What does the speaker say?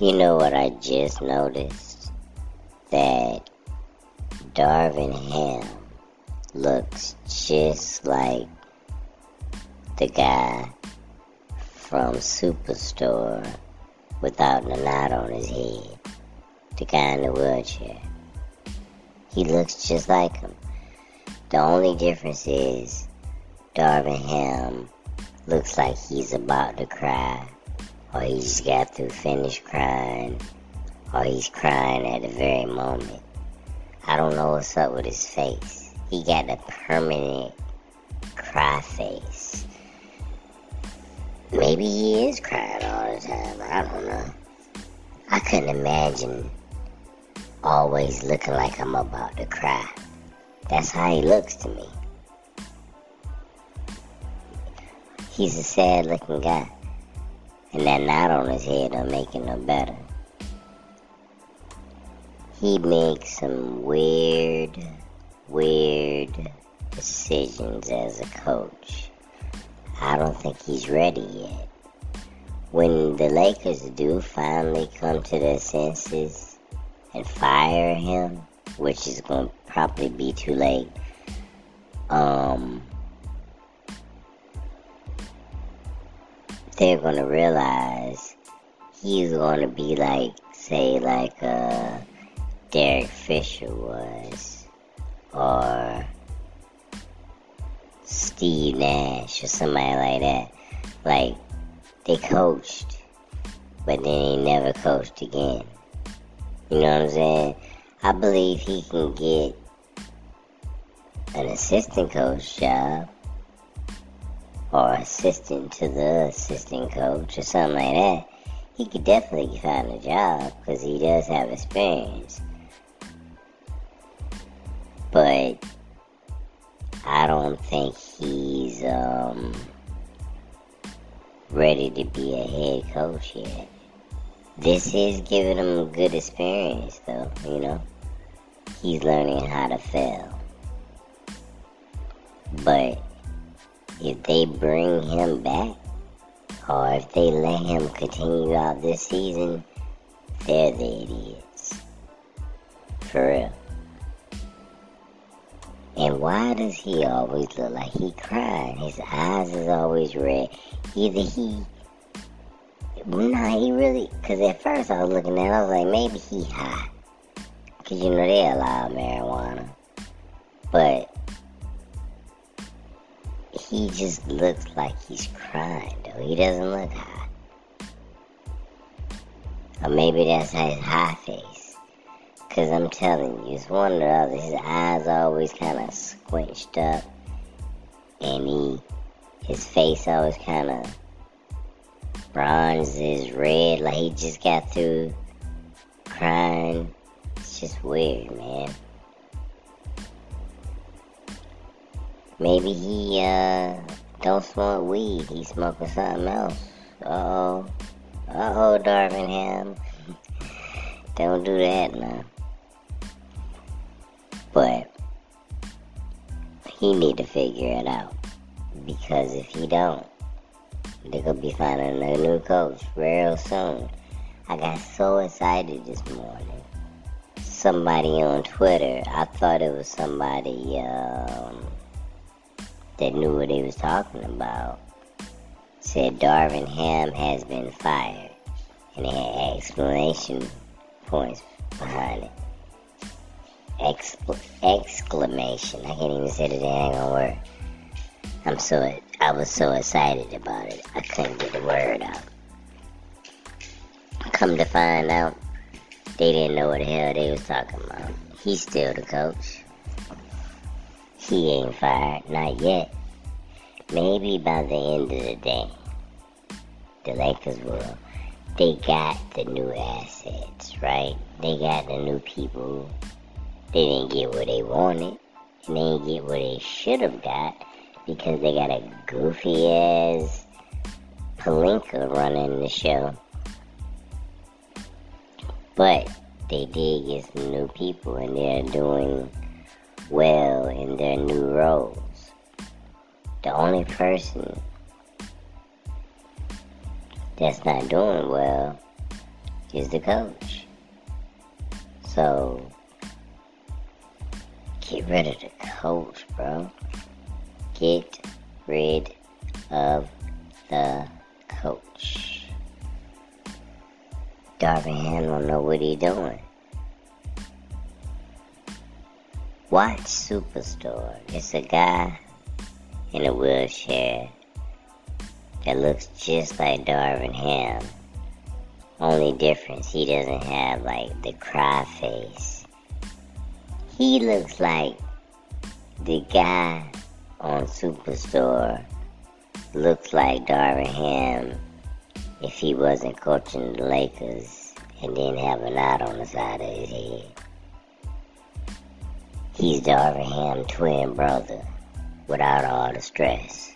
You know what I just noticed? That Darvin Ham looks just like the guy from Superstore without the knot on his head. The guy in the wheelchair. He looks just like him. The only difference is Darvin Ham looks like he's about to cry, or he just got through finished crying, or he's crying at the very moment. I don't know what's up with his face. He got a permanent cry face. Maybe he is crying all the time. I don't know. I couldn't imagine always looking like I'm about to cry. That's how he looks to me. He's a sad looking guy. And that knot on his head make it no better. He makes some weird, weird decisions as a coach. I don't think he's ready yet. When the Lakers do finally come to their senses and fire him, which is going to probably be too late, um, they're to realize he's to be like, say, like uh, Derek Fisher was, or Steve Nash, or somebody like that. Like, they coached, but then they never coached again. You know what I'm saying? I believe he can get an assistant coach job or assistant to the assistant coach or something like that. He could definitely find a job because he does have experience. But I don't think he's um, ready to be a head coach yet. This is giving him a good experience, though, you know. He's learning how to fail. But if they bring him back, or if they let him continue out this season, they're the idiots. For real. And why does he always look like he crying? His eyes is always red. Either he Nah, he really. Because at first I was looking at it, I was like, maybe he high. Because, you know, they allow marijuana. But he just looks like he's crying, though. He doesn't look high. Or maybe that's his high face. Because I'm telling you, it's one or the other. His eyes always kind of squinched up. And he, his face always kind of bronze is red, like he just got through crying. It's just weird, man. Maybe he uh don't smoke weed. He's smoking something else. Uh oh. Uh oh, Darvin Ham. don't do that now. But he need to figure it out. Because if he don't, they're gonna be finding a new coach real soon. I got so excited this morning. Somebody on Twitter, I thought it was somebody um, that knew what he was talking about, said Darvin Ham has been fired. And it had exclamation points behind it. Excl- exclamation. I can't even say the dang word. I'm so I was so excited about it, I couldn't get the word out. Come to find out, they didn't know what the hell they was talking about. He's still the coach. He ain't fired, not yet. Maybe by the end of the day, the Lakers will. They got the new assets, right? They got the new people. They didn't get what they wanted, and they didn't get what they should have got because they got a goofy ass Pelinka running the show. But they did get some new people and they're doing well in their roles. The only person that's not doing well is the coach. So get rid of the coach, bro. Get rid of the coach. Darvin Ham don't know what he doing. Watch Superstore. It's a guy in a wheelchair that looks just like Darvin Ham. Only difference, he doesn't have like the cry face. He looks like the guy on Superstore looks like Darvin Ham if he wasn't coaching the Lakers and didn't have a knot on the side of his head. He's Darvin Ham twin brother without all the stress.